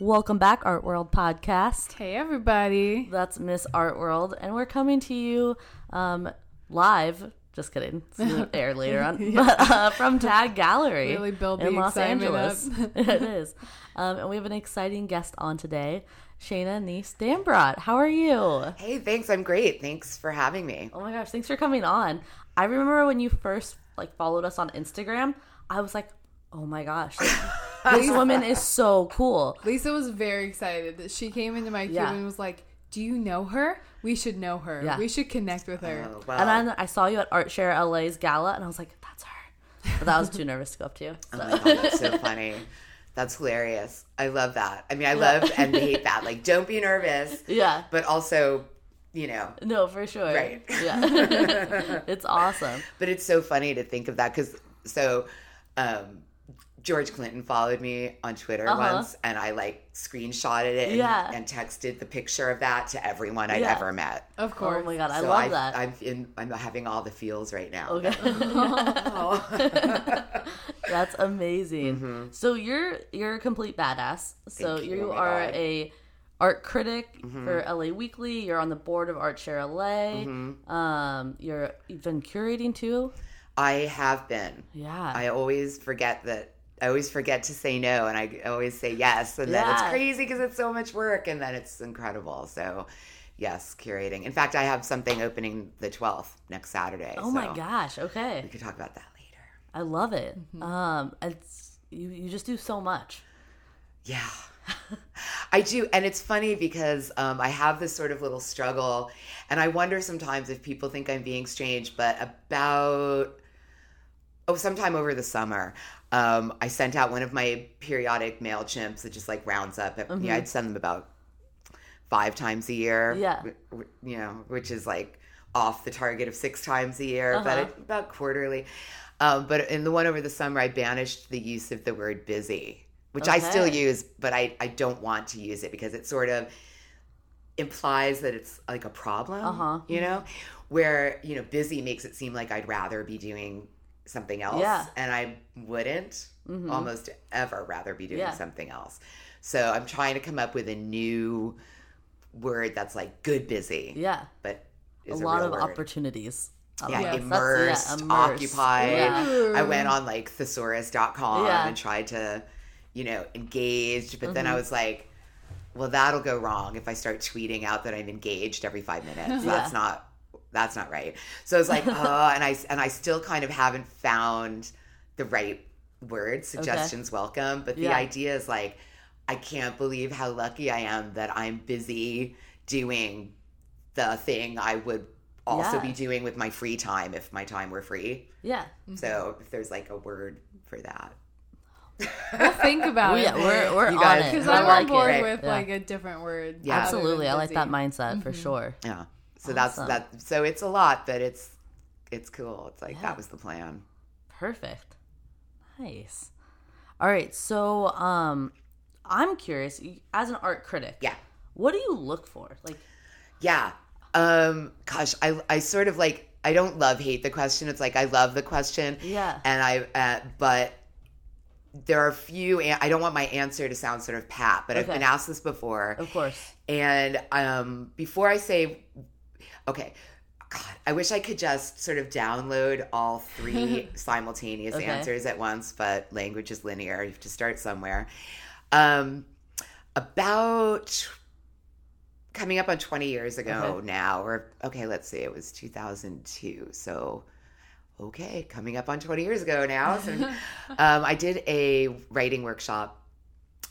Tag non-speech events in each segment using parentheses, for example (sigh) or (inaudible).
Welcome back, Art World Podcast. Hey, everybody. That's Miss Art World, and we're coming to you um, live. Just kidding. It's gonna air later on, (laughs) (laughs) but uh, from Tag Gallery Really build in the Los Angeles. (laughs) it is, um, and we have an exciting guest on today, Shana Nys Dambrot. How are you? Hey, thanks. I'm great. Thanks for having me. Oh my gosh, thanks for coming on. I remember when you first like followed us on Instagram. I was like, oh my gosh, like, this woman is so cool. Lisa was very excited that she came into my cube Yeah. and was like, Do you know her? We should know her. Yeah. We should connect with her. Oh, well, And then I saw you at Art Share LA's gala, and I was like, that's her. But I was too nervous to go up to you. (laughs) oh So. my God, that's so funny. That's hilarious. I love that. I mean, I love and hate that. Like, don't be nervous, Yeah. but also, you know, No, for sure. Right. Yeah. (laughs) it's awesome. but it's so funny to think of that because so um, George Clinton followed me on Twitter Uh-huh. once, and I like screenshotted it and, Yeah. and texted the picture of that to everyone I'd Yeah. ever met. Of course. Oh my god, I so love I, that. I'm in. I'm having all the feels right now. okay. Oh. (laughs) (laughs) That's amazing. So you're you're a complete badass. So Mm-hmm. Thank you. you Oh are God. Mm-hmm. a art critic for LA Weekly. You're on the board of Art Share LA. Mm-hmm. Um, you're you've been curating too. I have been. Yeah. I always forget that. I always forget to say no, and I always say yes, and then it's crazy because it's so much work, and then it's incredible. So, yes, curating. In fact, I have something opening the twelfth next Saturday. oh my gosh. Okay. we could talk about that later. I love it. Mm-hmm. Um, it's you. You just do so much. Yeah. (laughs) I do. And it's funny because um, I have this sort of little struggle. And I wonder sometimes if people think I'm being strange, but about, oh, sometime over the summer, um, I sent out one of my periodic mail chimps that just like rounds up. Yeah, I'd send them about five times a year. Yeah. You know, which is like off the target of six times a year, but Uh-huh. it, about quarterly. Um, but in the one over the summer, I banished the use of the word busy, which I still use, but I, I don't want to use it because it sort of implies that it's like a problem, Uh-huh. you know, where, you know, busy makes it seem like I'd rather be doing something else. Yeah. And I wouldn't almost ever rather be doing Yeah. something else. So I'm trying to come up with a new word that's like good busy, Yeah. but A a, lot of word. opportunities. Yeah. That's- immersed, yeah, immersed. occupied. Yeah. I went on like thesaurus.com Yeah. and tried to, you know, engage, but Mm-hmm. then I was like, well, that'll go wrong if I start tweeting out that I'm engaged every five minutes. That's not that's not right. So I was like, oh, (laughs) and I and I still kind of haven't found the right word. Suggestions welcome, but the Yeah. idea is like, I can't believe how lucky I am that I'm busy doing the thing I would also Yeah. be doing with my free time if my time were free. Yeah. So if there's like a word for that. We'll think (laughs) about Oh, it. yeah, we're, we're You on guys- it. Because I I'm like on board it. with Yeah. like a different word. Yeah. Absolutely. I like that busy. mindset for mm-hmm. sure. Yeah. So that's that so it's a lot, but it's it's cool. It's like Yeah. that was the plan. Perfect. Nice. All right. So, um, I'm curious, as an art critic, Yeah. what do you look for? Like, Yeah. Um gosh, I I sort of like I don't love hate the question. It's like I love the question. Yeah. And I uh, but there are a few I don't want my answer to sound sort of pat, but I've been asked this before. of course. And um, before I say, okay, God, I wish I could just sort of download all three (laughs) simultaneous Okay. answers at once, but language is linear. You have to start somewhere. Um, about coming up on 20 years ago Okay. now, or okay, let's see, it was 2002. So, okay, coming up on 20 years ago now. (laughs) So, um, I did a writing workshop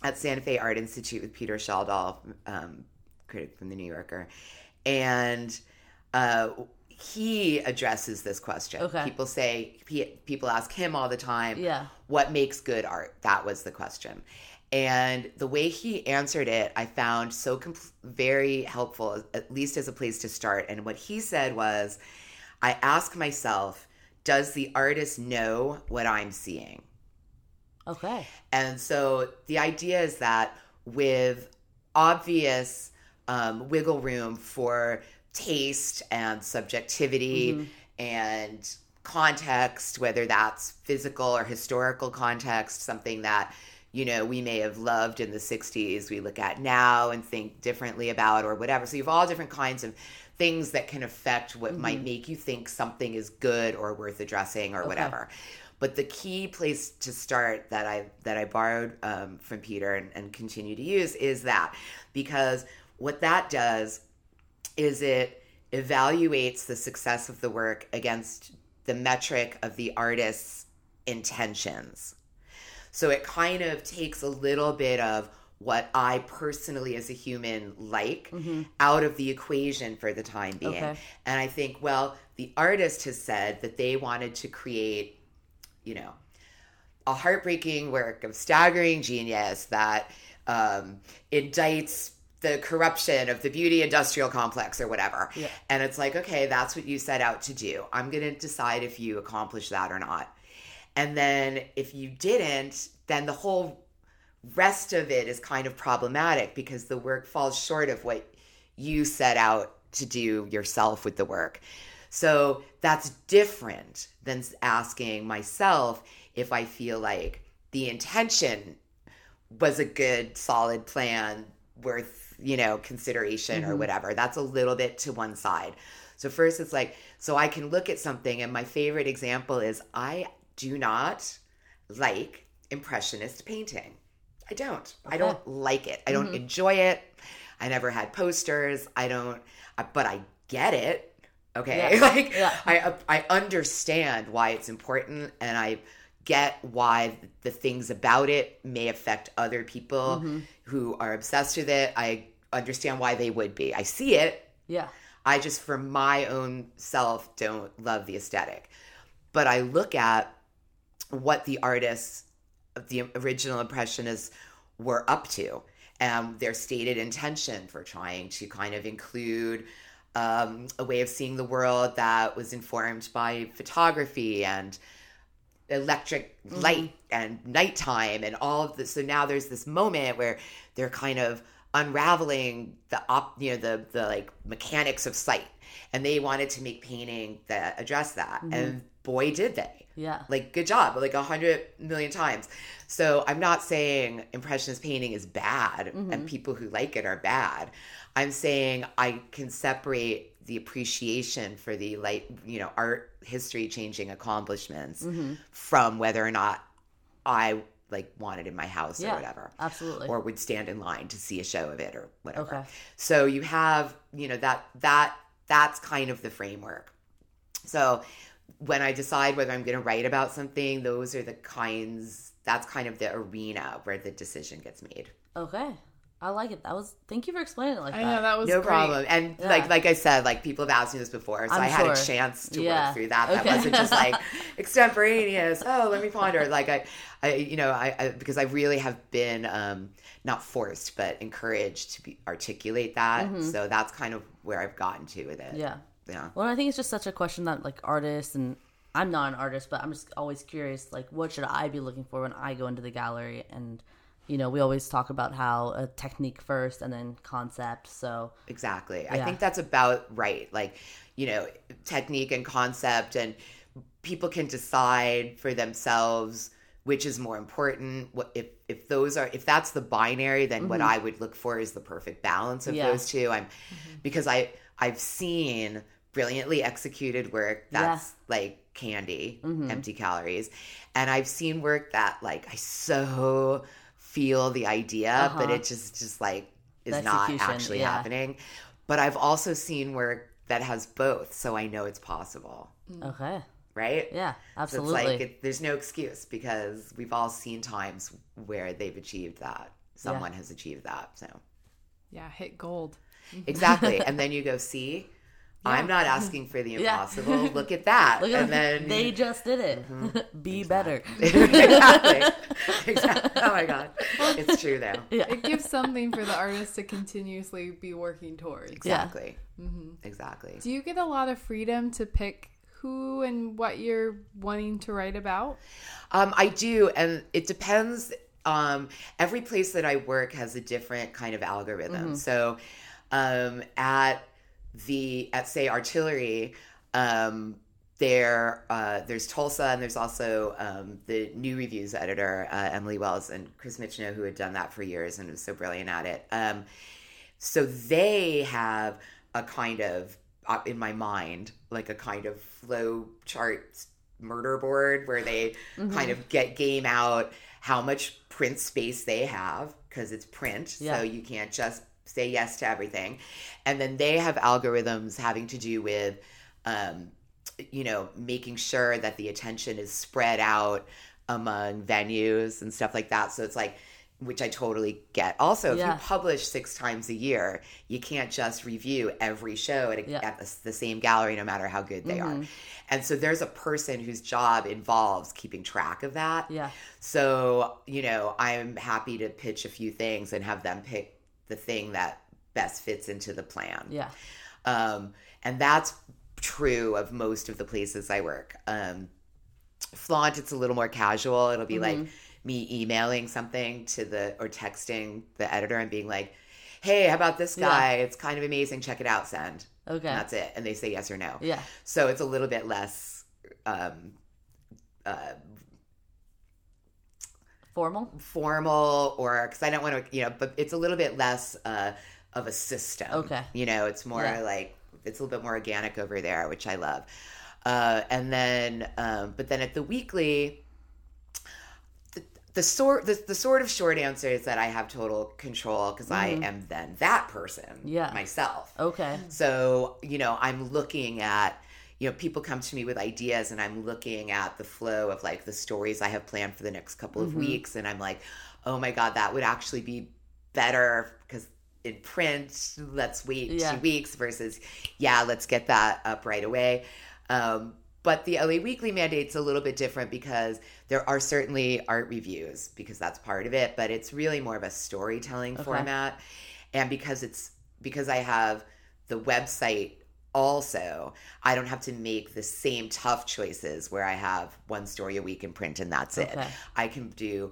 at Santa Fe Art Institute with Peter Schjeldahl, um, critic from the New Yorker, and uh, he addresses this question. Okay. People say pe- people ask him all the time, Yeah. "What makes good art?" That was the question, and the way he answered it, I found so com- very helpful, at least as a place to start. And what he said was, "I ask myself." Does the artist know what I'm seeing? Okay. And so the idea is that with obvious um, wiggle room for taste and subjectivity and context, whether that's physical or historical context, something that you know, we may have loved in the 60s, we look at now and think differently about or whatever. So you have all different kinds of things that can affect what Mm-hmm. might make you think something is good or worth addressing or whatever. But the key place to start that I that I borrowed um, from Peter and, and continue to use is that because what that does is it evaluates the success of the work against the metric of the artist's intentions. So it kind of takes a little bit of what I personally as a human like out of the equation for the time being. Okay. And I think, well, the artist has said that they wanted to create, you know, a heartbreaking work of staggering genius that um, indicts the corruption of the beauty industrial complex or whatever. Yeah. And it's like, okay, that's what you set out to do. I'm going to decide if you accomplish that or not. And then if you didn't, then the whole rest of it is kind of problematic because the work falls short of what you set out to do yourself with the work. So that's different than asking myself if I feel like the intention was a good, solid plan worth, you know, consideration or mm-hmm. whatever. That's a little bit to one side. So, first, it's like, so I can look at something, and my favorite example is I do not like Impressionist painting. I don't. I don't like it. I don't mm-hmm. enjoy it. I never had posters. I don't, but I get it. Okay. Yeah. (laughs) like, Yeah. I, I understand why it's important and I get why the things about it may affect other people mm-hmm. who are obsessed with it. I understand why they would be. I see it. Yeah. I just, for my own self, don't love the aesthetic. But I look at what the artists, the original Impressionists, were up to and their stated intention for trying to kind of include um, a way of seeing the world that was informed by photography and electric light and nighttime and all of this. So now there's this moment where they're kind of unraveling the op, you know, the the like mechanics of sight, and they wanted to make painting that address that, mm-hmm. and boy did they. Yeah. Like good job, like a hundred million times. So I'm not saying impressionist painting is bad mm-hmm. and people who like it are bad. I'm saying I can separate the appreciation for the like you know art history changing accomplishments mm-hmm. from whether or not I like want it in my house Yeah. or whatever Absolutely. or would stand in line to see a show of it or whatever. Okay. So you have, you know, that that that's kind of the framework. So when I decide whether I'm going to write about something, those are the kinds that's kind of the arena where the decision gets made. okay. I like it. That was. Thank you for explaining it like I that. know that was No great. problem. And Yeah. like like I said, like people have asked me this before, so I'm I had a chance to Yeah. work through that. That wasn't just like (laughs) extemporaneous. Oh, let me ponder. Like I, I you know, I, I because I really have been um, not forced, but encouraged to be, articulate that. So that's kind of where I've gotten to with it. Mm-hmm. Yeah. Yeah. Well, I think it's just such a question that like artists and I'm not an artist, but I'm just always curious. Like, what should I be looking for when I go into the gallery? And you know, we always talk about how a technique first and then concept. So Exactly. I think that's about right. Like, you know, technique and concept, and people can decide for themselves which is more important. What if if those are if that's the binary, then what I would look for is the perfect balance of Mm-hmm. Yeah. those two. I'm because I I've seen brilliantly executed work that's like candy, Mm-hmm. empty calories, and I've seen work that like I so feel the idea, but Uh-huh. it just just like is not actually yeah. happening. But I've also seen work that has both, so I know it's possible, okay, right? yeah, So absolutely. it's like it, there's no excuse because we've all seen times where they've achieved that. Someone has achieved that. So Yeah, hit gold. exactly, (laughs) and then you go see. I'm not (laughs) asking for the Yeah. impossible. (laughs) Look at that, Look at and then they just did it. (laughs) be better. exactly, exactly. Oh my god, it's true though. It gives something for the artist to continuously be working towards. Exactly, exactly. Do you get a lot of freedom to pick who and what you're wanting to write about? Um, I do, and it depends. Um, every place that I work has a different kind of algorithm. So, um, at the at say artillery, um, there uh, there's Tulsa and there's also um, the new reviews editor uh, Emily Wells and Chris Michno who had done that for years and was so brilliant at it. Um, so they have a kind of uh, in my mind like a kind of flow chart murder board where they Mm-hmm. kind of get game out how much print space they have because it's print Yeah. so you can't just say yes to everything and then they have algorithms having to do with um, you know making sure that the attention is spread out among venues and stuff like that so it's like which i totally get also if Yeah. you publish six times a year you can't just review every show at, a, Yeah. Mm-hmm. at the, the same gallery no matter how good they are and so there's a person whose job involves keeping track of that Yeah. so, you know, I'm happy to pitch a few things and have them pick the thing that best fits into the plan. Yeah. Um, and that's true of most of the places I work. Um, Flaunt, it's a little more casual. It'll be like me emailing something to the or texting the editor and being like, "Hey, how about this Yeah. guy? It's kind of amazing. Check it out. Send." Okay. And that's it. And they say yes or no. Yeah. So it's a little bit less um, uh, Formal. formal or because I don't want to, you know, but it's a little bit less uh, of a system. Okay. You know, it's more Yeah. like it's a little bit more organic over there, which I love. Uh, and then, um, but then at the weekly, the, the sort the, the sort of short answer is that I have total control because I am then that person Mm-hmm. Yeah. myself. Okay. So, you know, I'm looking at, you know, people come to me with ideas and I'm looking at the flow of like the stories I have planned for the next couple Mm-hmm. of weeks. And I'm like, oh my God, that would actually be better because in print, let's wait Yeah. two weeks versus, yeah, let's get that up right away. Um, but the LA Weekly mandate's a little bit different because there are certainly art reviews because that's part of it, but it's really more of a storytelling format. And because it's because I have the website also, I don't have to make the same tough choices where I have one story a week in print and that's it. I can do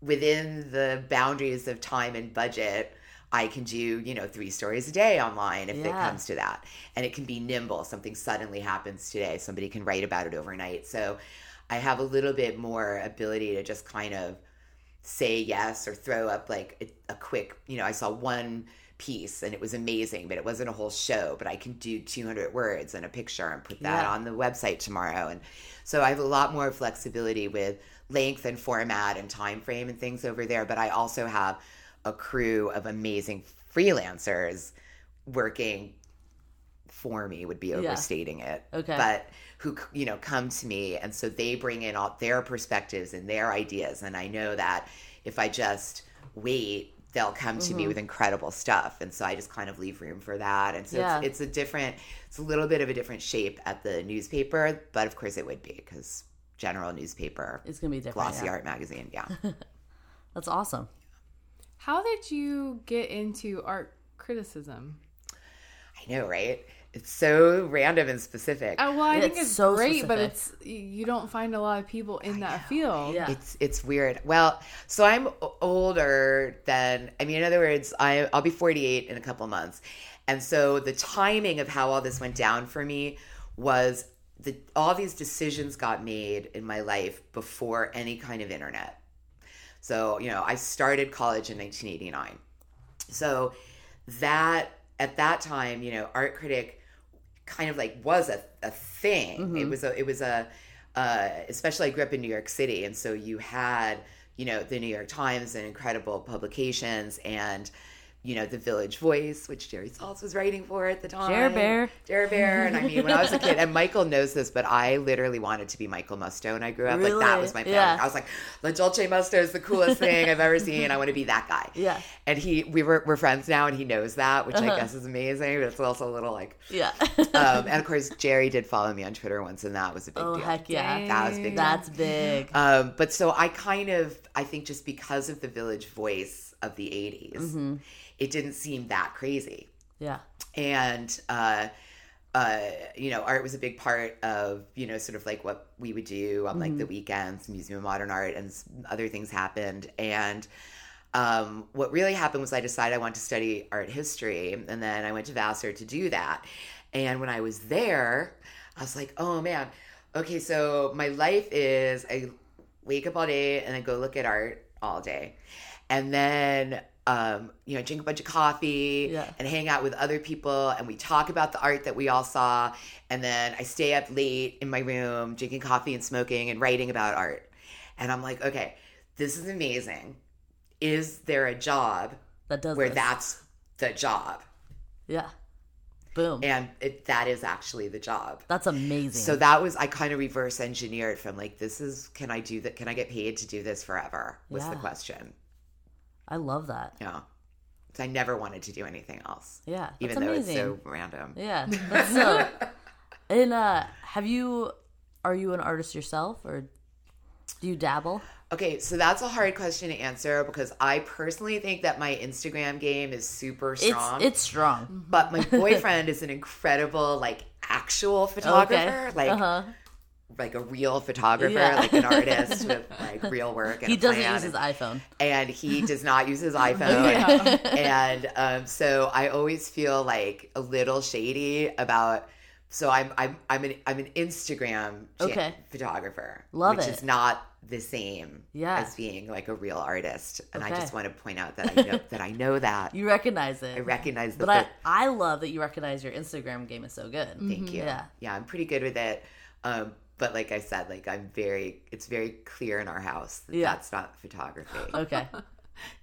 within the boundaries of time and budget. I can do, you know, three stories a day online if it comes to that. And it can be nimble. Something suddenly happens today. Somebody can write about it overnight. So I have a little bit more ability to just kind of say yes or throw up like a, a quick, you know, I saw one piece and it was amazing, but it wasn't a whole show, but I can do 200 words and a picture and put that Yeah. on the website tomorrow. And so I have a lot more flexibility with length and format and time frame and things over there, but I also have a crew of amazing freelancers working for me would be overstating it. Okay. But who you know come to me and so they bring in all their perspectives and their ideas and I know that if I just wait they'll come to Mm-hmm. me with incredible stuff and so I just kind of leave room for that and so Yeah. it's, it's a different it's a little bit of a different shape at the newspaper but of course it would be because general newspaper It's gonna be different. glossy yeah. art magazine yeah (laughs) That's awesome. How did you get into art criticism? I know right it's so random and specific Oh, well, I think It's it's so great, but it's you don't find a lot of people in that field. Yeah. It's it's weird. Well, so I'm older than I mean, in other words, I I'll be 48 in a couple months, and so the timing of how all this went down for me was the all these decisions got made in my life before any kind of internet. So you know, I started college in 1989, so that at that time, you know, art critic kind of like was a, a thing. It was a it was a uh, especially I grew up in New York City, and so you had you know the New York Times and incredible publications, and you know the Village Voice, which Jerry Saltz was writing for at the time. Jer Bear. Jer Bear, and I mean when I was a kid, and Michael knows this, but I literally wanted to be Michael Musto, and I grew up like that was my plan. Yeah. I was like, La Dolce Musto is the coolest thing I've ever seen. I want to be that guy. Yeah. And he, we were we're friends now, and he knows that, which Uh-huh. I guess is amazing. But it's also a little like Yeah. um, and of (laughs) course, Jerry did follow me on Twitter once, and that was a big deal. oh deal. heck yeah. That was big. That's big. Um, but so I kind of, I think just because of the Village voice of the '80s, Mm-hmm. It didn't seem that crazy, Yeah. and uh, uh, you know, art was a big part of you know, sort of like what we would do on like the weekends, Museum of Modern Art, and other things happened, and. Um, what really happened was I decided I wanted to study art history, and then I went to Vassar to do that. And when I was there, I was like, oh man, okay, so my life is I wake up all day and I go look at art all day. And then um, you know, drink a bunch of coffee Yeah. and hang out with other people and we talk about the art that we all saw. And then I stay up late in my room drinking coffee and smoking and writing about art. And I'm like, okay, this is amazing. Is there a job That does where this. that's the job? Yeah. Boom. And it, that is actually the job. That's amazing. So that was I kind of reverse engineered from like this is can I do that? Can I get paid to do this forever? Was the question. I love that. Yeah. I never wanted to do anything else, Yeah. Even though amazing. it's so random. Yeah. That's so. (laughs) and uh, have you? Are you an artist yourself, or do you dabble? Okay, so that's a hard question to answer because I personally think that my Instagram game is super strong. it's strong. but my boyfriend is an incredible like actual (laughs) photographer, like uh huh. Like a real photographer, Yeah. like an artist (laughs) with like real work. And He doesn't use his iPhone. and he does not use his (laughs) iPhone. (laughs) and um, so I always feel like a little shady about. So I'm I'm I'm an I'm an Instagram Okay. photographer, Love which it. is not the same Yeah. as being like a real artist. And I just want to point out that I know that I know that You recognize it. I recognize the. But I, I love that you recognize your Instagram game is so good. Thank you. Yeah. Yeah, I'm pretty good with it. Um, but like I said, like I'm very, it's very clear in our house that Yeah. that's not photography. (laughs) Okay. (laughs)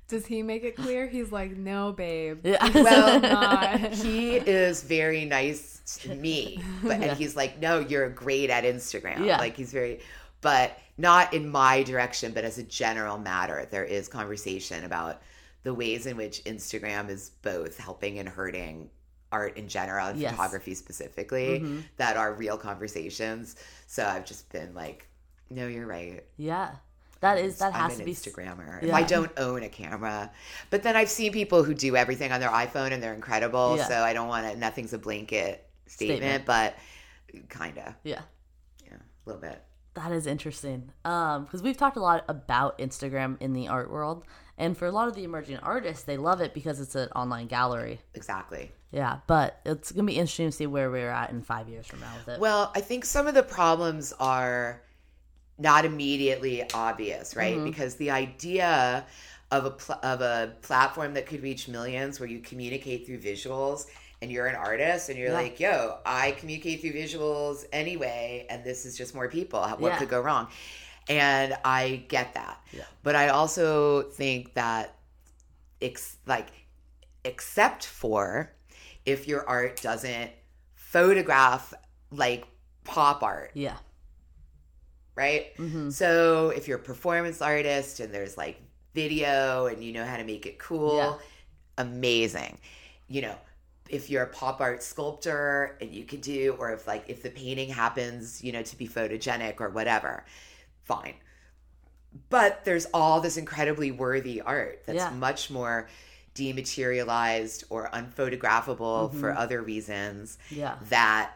Does he make it clear? He's like, no, babe. Yeah. Well, Not. (laughs) he is very nice to me, but and he's like, no, you're great at Instagram. Yeah. Like he's very, but not in my direction, but as a general matter, there is conversation about the ways in which Instagram is both helping and hurting art in general and Yes. photography specifically Mhm. that are real conversations. So I've just been like, no, you're right. yeah. That is that I'm has an to be Instagrammer. Yeah. If I don't own a camera, but then I've seen people who do everything on their iPhone and they're incredible. Yeah. So I don't want to. Nothing's a blanket statement, Statement. but kinda, Yeah. yeah, a little bit. That is interesting. Um, because we've talked a lot about Instagram in the art world, and for a lot of the emerging artists, they love it because it's an online gallery. Exactly. Yeah, but it's gonna be interesting to see where we're at in five years from now with it. Well, I think some of the problems are not immediately obvious, right? Mm-hmm. Because the idea of a pl- of a platform that could reach millions, where you communicate through visuals, and you're an artist, and you're Yeah. like, "Yo, I communicate through visuals anyway, and this is just more people. What Yeah. could go wrong?" And I get that, Yeah. but I also think that, ex- like, except for if your art doesn't photograph like pop art, yeah, right? hmm So if you're a performance artist and there's like video and you know how to make it cool, Yeah. amazing. You know, if you're a pop art sculptor and you could do, or if like if the painting happens, you know, to be photogenic or whatever, fine. But there's all this incredibly worthy art that's Yeah. much more dematerialized or unphotographable for other reasons yeah, that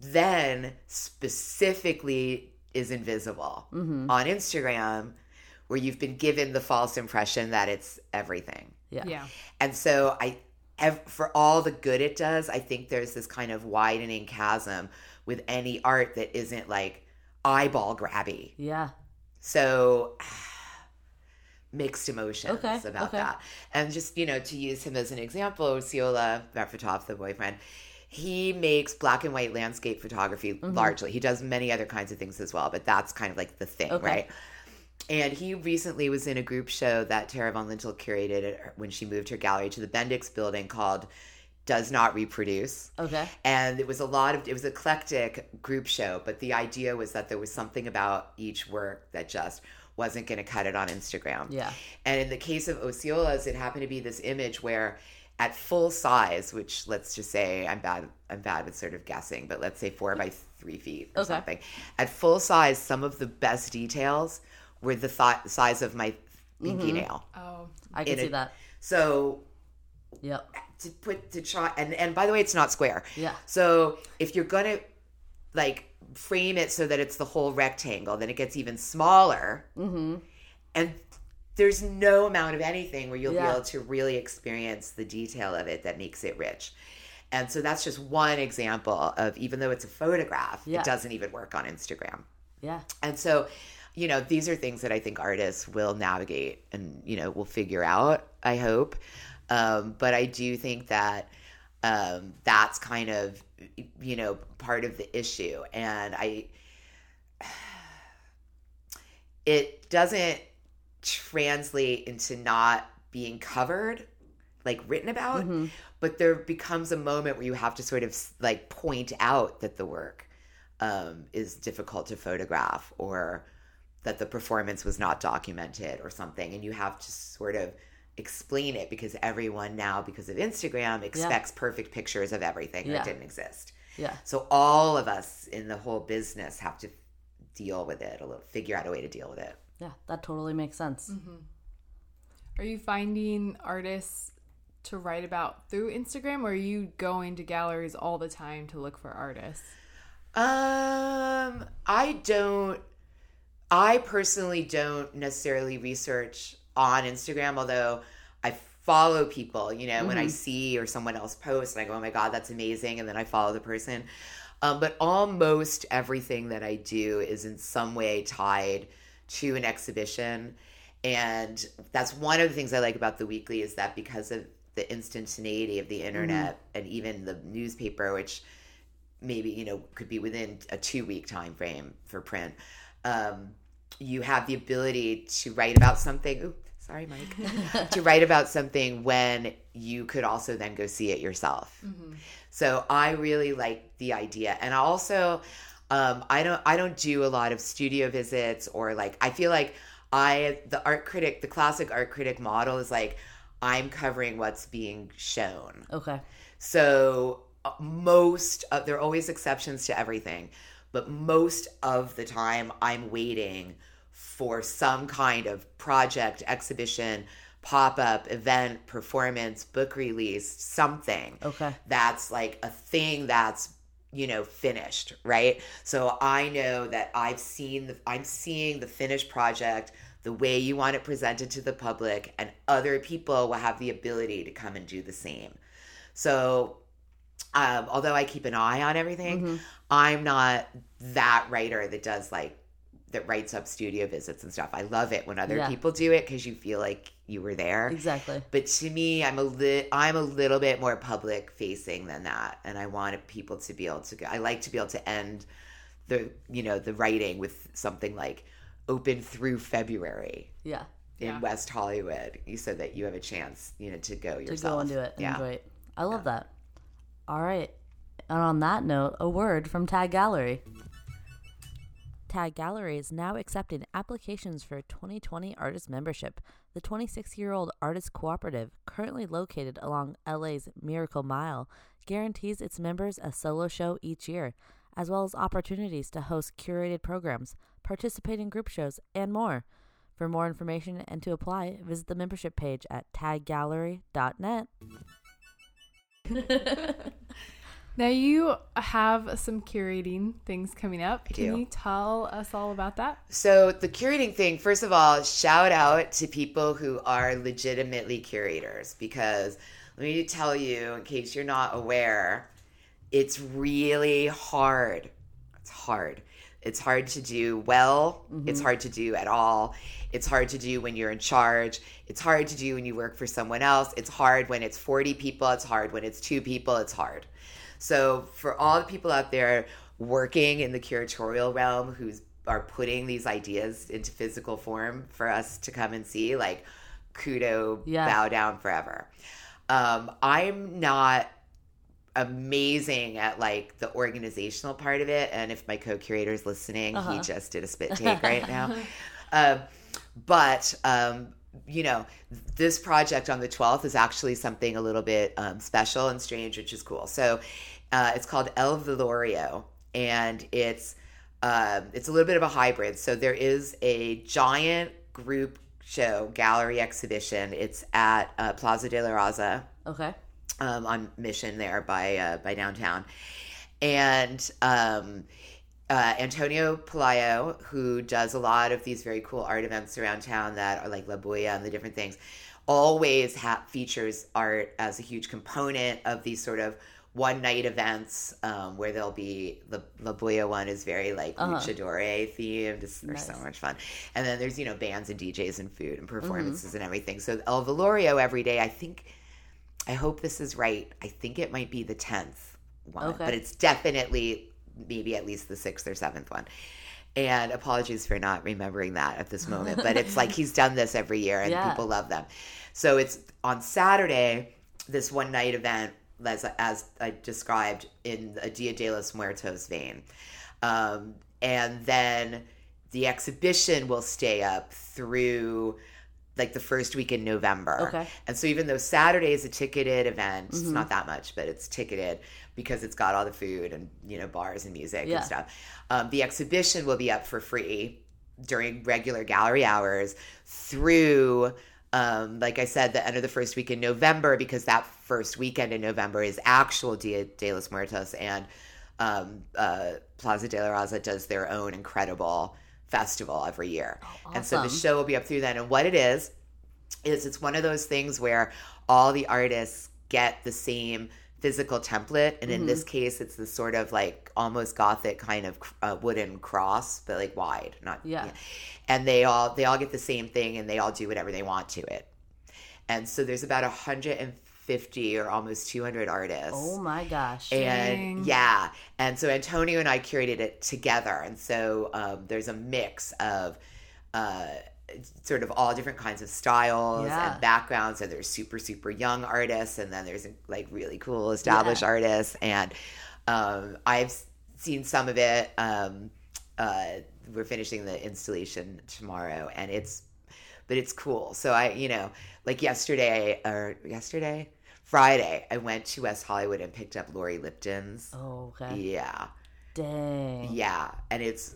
then specifically is invisible hmm on Instagram, where you've been given the false impression that it's everything. yeah, yeah. And so I, for all the good it does, I think there's this kind of widening chasm with any art that isn't like eyeball grabby. yeah. So (sighs) mixed emotions Okay, about okay. that. And just, you know, to use him as an example, Osceola Refetoff, the boyfriend, he makes black and white landscape photography Mm-hmm. largely. He does many other kinds of things as well, but that's kind of like the thing, Okay. right? And he recently was in a group show that Tarrah Von Lintel curated when she moved her gallery to the Bendix building called Does Not Reproduce Okay, and it was a lot of it was eclectic group show but the idea was that there was something about each work that just wasn't going to cut it on instagram yeah, and in the case of osceola's it happened to be this image where at full size which let's just say i'm bad i'm bad with sort of guessing but let's say four by three feet or Okay. something at full size some of the best details were the th- size of my pinky Mm-hmm. nail Oh, I can In see that. so Yep, to put to try and and by the way it's not square yeah, so if you're gonna like frame it so that it's the whole rectangle, then it gets even smaller. mm-hmm. And there's no amount of anything where you'll Yeah. be able to really experience the detail of it that makes it rich. And so that's just one example of even though it's a photograph, Yeah. it doesn't even work on Instagram. Yeah. And so, you know, these are things that I think artists will navigate and, you know, will figure out, I hope. Um, but I do think that um, that's kind of, you know, part of the issue. And I, (sighs) it doesn't translate into not being covered, like written about, Mm-hmm. but there becomes a moment where you have to sort of like point out that the work um, is difficult to photograph or that the performance was not documented or something. And you have to sort of explain it because everyone now, because of Instagram, expects perfect pictures of everything Yeah. that didn't exist. Yeah. So all of us in the whole business have to deal with it a little, figure out a way to deal with it. Yeah. That totally makes sense. Are you finding artists to write about through Instagram or are you going to galleries all the time to look for artists? Um, I don't. I personally don't necessarily research on Instagram, although I follow people. You know, when I see or someone else post, and I go, "Oh my god, that's amazing," and then I follow the person. Um, but almost everything that I do is in some way tied to an exhibition, and that's one of the things I like about the weekly is that because of the instantaneity of the internet and even the newspaper, which maybe you know could be within a two week time frame for print um, you have the ability to write about something ooh, sorry mike (laughs) to write about something when you could also then go see it yourself. So i really like the idea. And also um, i don't i don't do a lot of studio visits or like i feel like i the art critic the classic art critic model is like i'm covering what's being shown. Okay. so uh, most of, there are always exceptions to everything, but most of the time I'm waiting for some kind of project, exhibition, pop-up, event, performance, book release, something Okay. that's like a thing that's you know finished right? So i know that i've seen the i'm seeing the finished project the way you want it presented to the public and other people will have the ability to come and do the same. So um, although i keep an eye on everything i'm not that writer that does like that writes up studio visits and stuff i love it when other Yeah. people do it because you feel like you were there Exactly. but to me i'm a li- i'm a little bit more public facing than that and i want people to be able to go i like to be able to end the you know the writing with something like open through february Yeah. in Yeah. west hollywood you so that you have a chance you know to go yourself. To go and do it yeah enjoy it. I love that. All right. And on that note, a word from Tag Gallery. Tag Gallery is now accepting applications for 2020 artist membership. The 26 year old artist cooperative, currently located along LA's Miracle Mile, guarantees its members a solo show each year, as well as opportunities to host curated programs, participate in group shows, and more. For more information and to apply, visit the membership page at taggallery.net. (laughs) Now you have some curating things coming up. I Can do. you tell us all about that? So the curating thing, first of all, shout out to people who are legitimately curators because let me tell you, in case you're not aware, it's really hard. It's hard. It's hard to do well. It's mm-hmm. hard to do at all. It's hard to do when you're in charge. It's hard to do when you work for someone else. It's hard when it's 40 people. It's hard when it's two people. It's hard. So for all the people out there working in the curatorial realm who's are putting these ideas into physical form for us to come and see, like kudo, Yeah. bow down forever. Um, I'm not amazing at like the organizational part of it, and if my co-curator is listening, he Uh-huh. just did a spit (laughs) take right now. Um, but um, you know, this project on the 12th is actually something a little bit um, special and strange, which is cool. So uh, it's called El Velorio, and it's um, it's a little bit of a hybrid. So there is a giant group show gallery exhibition. It's at uh, Plaza de la Raza Okay. um, on Mission there by uh, by downtown, and um, uh, Antonio Pelayo, who does a lot of these very cool art events around town that are like La Bulla and the different things, always ha- features art as a huge component of these sort of one night events um, where there'll be the La Boya one is very like luchadore themed. It's, they're so much fun. And then there's you know bands and DJs and food and performances and everything. So El Velorio every day. I think I hope this is right. I think it might be the tenth one, Okay. but it's definitely maybe at least the sixth or seventh one. And apologies for not remembering that at this moment, but it's like (laughs) he's done this every year and Yeah. people love them. So it's on Saturday, this one night event, as, as I described in a Dia de los Muertos vein. Um, and then the exhibition will stay up through like the first week in November. Okay. And so even though Saturday is a ticketed event, it's Mm-hmm. not that much, but it's ticketed because it's got all the food and you know bars and music Yeah. and stuff. Um, the exhibition will be up for free during regular gallery hours through um, like I said, the end of the first week in November, because that first weekend in November is actual Dia de los Muertos, and um, uh, Plaza de la Raza does their own incredible festival every year. And so the show will be up through then. And what it is, is it's one of those things where all the artists get the same physical template and in Mm-hmm. this case it's this sort of like almost gothic kind of uh, wooden cross but like wide not Yeah. and they all they all get the same thing and they all do whatever they want to it and so there's about 150 or almost 200 artists Oh my gosh. and Dang. yeah and so antonio and i curated it together and so um, there's a mix of uh, sort of all different kinds of styles Yeah. and backgrounds and there's super super young artists and then there's like really cool established Yeah. artists and um, i've seen some of it um, uh, we're finishing the installation tomorrow and it's but it's cool so i you know like yesterday or yesterday friday i went to west hollywood and picked up laurie lipton's Oh, okay. yeah Dang. yeah and it's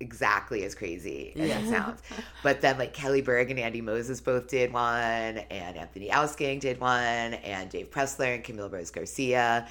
exactly as crazy as Yeah. it sounds (laughs) but then like kelly berg and andy moses both did one and anthony ausgang did one and dave pressler and Camille rose garcia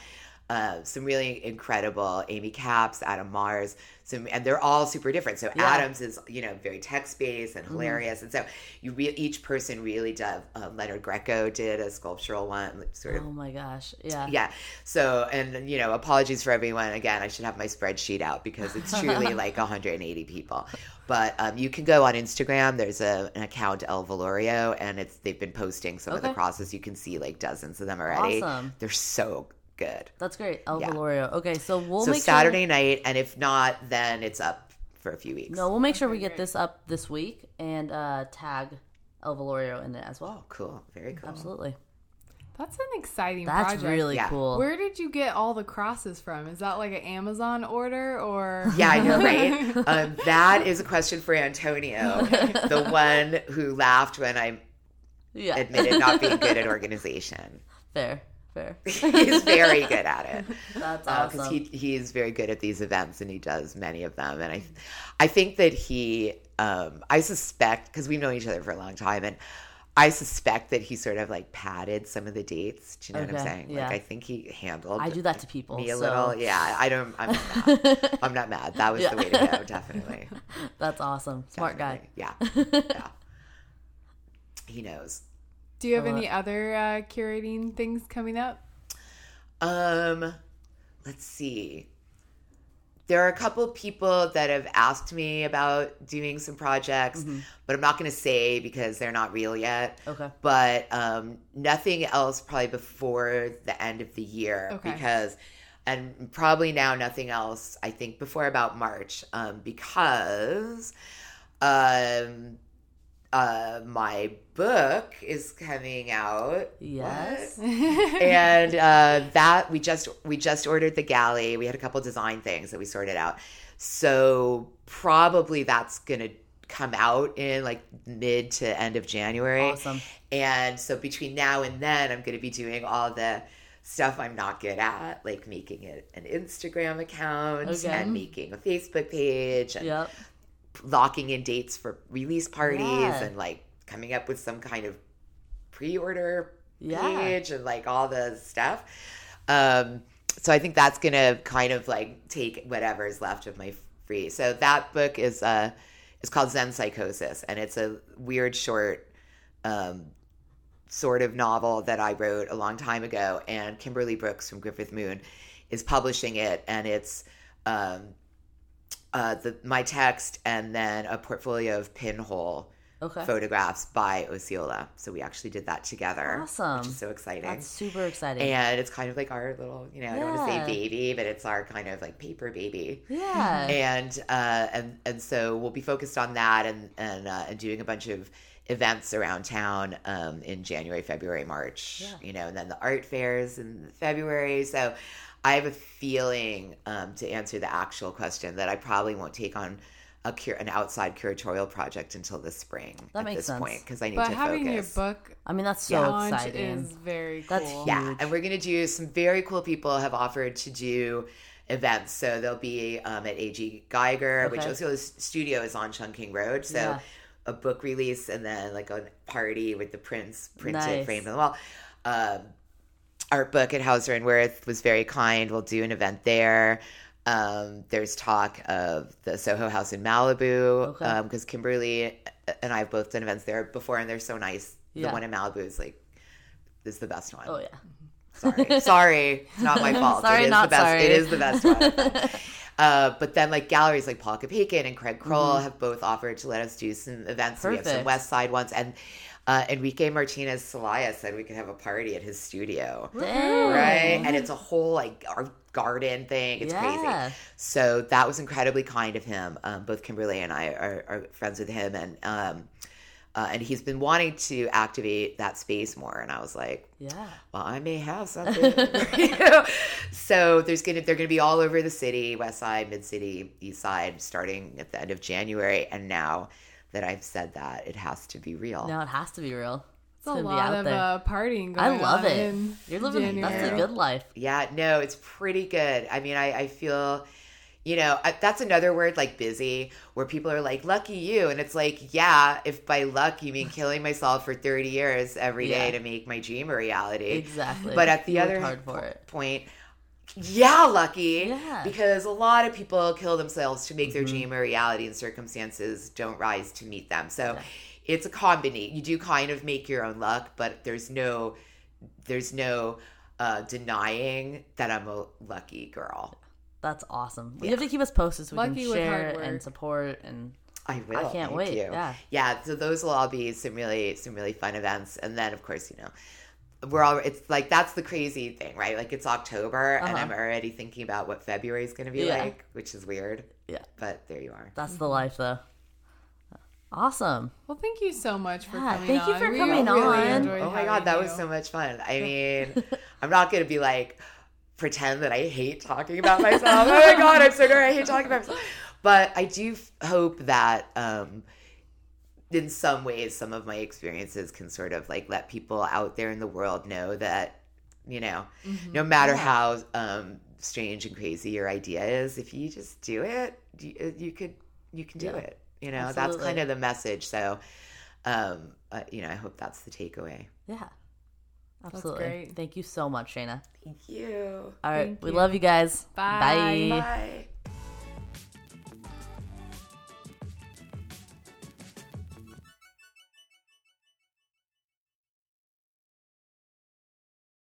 uh, some really incredible amy caps adam mars some and they're all super different so Yeah. adams is you know very text based and hilarious and so you re- each person really does uh, leonard greco did a sculptural one sort of Oh my gosh. Yeah. yeah. So, and you know, apologies for everyone. Again, I should have my spreadsheet out because it's truly (laughs) like 180 people. But um, you can go on Instagram. There's a, an account El Velorio, and it's they've been posting some of the Okay. crosses. You can see like dozens of them already. Awesome. They're so good. That's great. El Yeah. Velorio. Okay, so we'll so make Saturday Sure, night, and if not, then it's up for a few weeks. no, we'll make sure we get this up this week and uh, tag El Velorio in it as well. Oh, cool. Very cool. Absolutely. That's an exciting That's project. really Yeah. cool. Where did you get all the crosses from? Is that like an Amazon order or? (laughs) Yeah, I know, right? (laughs) um, that is a question for Antonio, (laughs) the one who laughed when I yeah. admitted not being good at organization. fair. Fair. (laughs) He's very good at it (laughs) That's because awesome. he he's very good at these events and he does many of them. And I I think that he um, I suspect because we've known each other for a long time and. I suspect that he sort of like padded some of the dates. Do you know what I'm saying? yeah. Like I think he handled I do that to people. me a so little. Yeah, I don't. I'm not mad. (laughs) I'm not mad. That was Yeah. the way to go. Definitely. That's awesome. Smart guy. Yeah. yeah. He knows. Do you have Uh, any other uh, curating things coming up? Um, let's see. There are a couple people that have asked me about doing some projects, but I'm not going to say because they're not real yet. Okay. But um, nothing else probably before the end of the year Okay. because, and probably now nothing else. I think before about March um, because um, uh, my book is coming out. Yes. And uh, that we just we just ordered the galley. We had a couple design things that we sorted out. So probably that's gonna come out in like mid to end of January. Awesome. And so between now and then, I'm gonna be doing all the stuff I'm not good at, like making it an Instagram account Okay. and making a Facebook page and Yep. Locking in dates for release parties Yeah. and like coming up with some kind of pre-order Yeah. page and like all the stuff. Um, so I think that's gonna kind of like take whatever is left of my free. So that book is uh is called Zen Psychosis, and it's a weird short um, sort of novel that I wrote a long time ago, and Kimberly Brooks from Griffith Moon is publishing it, and it's um, uh, the my text and then a portfolio of pinhole Okay. photographs by Osceola. So we actually did that together, Awesome. which is so exciting. That's super exciting. and it's kind of like our little, you know, I don't want to say baby, but it's our kind of like paper baby yeah. and uh, and and so we'll be focused on that and and uh, and doing a bunch of events around town um, in January, February, March. Yeah. You know, and then the art fairs in February. So I have a feeling um, to answer the actual question that I probably won't take on. A cur- an outside curatorial project until this spring That at makes this sense. point because I need But to having focus. your book I mean, that's so launch exciting. is very cool. That's Yeah, and we're gonna do some very cool people have offered to do events. So they'll be um, at AG Geiger, which Okay. Osceola's studio is on Chungking Road. So Yeah. a book release and then like a party with the prints printed Nice. framed on the wall. Um, art book at Hauser and Wirth was very kind. We'll do an event there. Um, there's talk of the Soho House in Malibu Okay. because Kimberly and I have both done events there before, and they're so nice. Yeah. The one in Malibu is like is the best one. oh yeah. Sorry, (laughs) sorry, it's not my fault. Sorry, it is not the best. sorry. It is the best one. (laughs) uh, but then, like galleries like Paul Kopeikin and Craig Krull have both offered to let us do some events. We have some Mm-hmm. West Side ones, and uh, Enrique Martinez Celaya said we could have a party at his studio, Dang. right? And it's a whole like our garden thing. It's Yeah. crazy. So that was incredibly kind of him. Um, both Kimberly and I are, are friends with him, and um, uh, and he's been wanting to activate that space more. And I was like, Yeah. well, I may have something. you know? (laughs) So there's gonna they're gonna be all over the city, West Side, Mid City, East Side, starting at the end of January. And now that I've said that, it has to be real. No, it has to be real. It's a gonna be lot out of there. uh, partying going I love on it. in You're living. That's a good life. Yeah, no, it's pretty good. I mean, I, I feel, you know, I, that's another word like busy, where people are like, lucky you. And it's like, yeah, if by luck you mean killing myself for 30 years every day Yeah. to make my dream a reality. Exactly. But at the You other hard for it. point, yeah, lucky. Yeah. Because a lot of people kill themselves to make their Mm-hmm. dream a reality and circumstances don't rise to meet them. So it's a combination. You do kind of make your own luck, but there's no there's no uh, denying that I'm a lucky girl. That's awesome. You have to keep us posted so we Lucky can with share hard work. and support and I will. I can't thank wait. you. Yeah. yeah. So those will all be some really some really fun events, and then of course you know we're all it's like that's the crazy thing, right? Like it's October, and Uh-huh. I'm already thinking about what February is going to be Yeah. like, which is weird. Yeah. But there you are. that's the life though. Awesome. Well, thank you so much for Yeah, coming thank you on. for We coming really on. enjoyed Oh my god, that was so much fun. I (laughs) mean, I'm not going to be like pretend that I hate talking about myself. oh my god, I'm so good. I hate talking about myself. But I do f- hope that um in some ways some of my experiences can sort of like let people out there in the world know that you know, Mm-hmm. no matter how um strange and crazy your idea is, if you just do it, you, you could you can do Yeah. it. You know, that's kind of the message. So um uh, you know, I hope that's the takeaway. Yeah. Absolutely. great. Thank you so much, Shana. Thank you. All right. Thank we you. love you guys. Bye. Bye.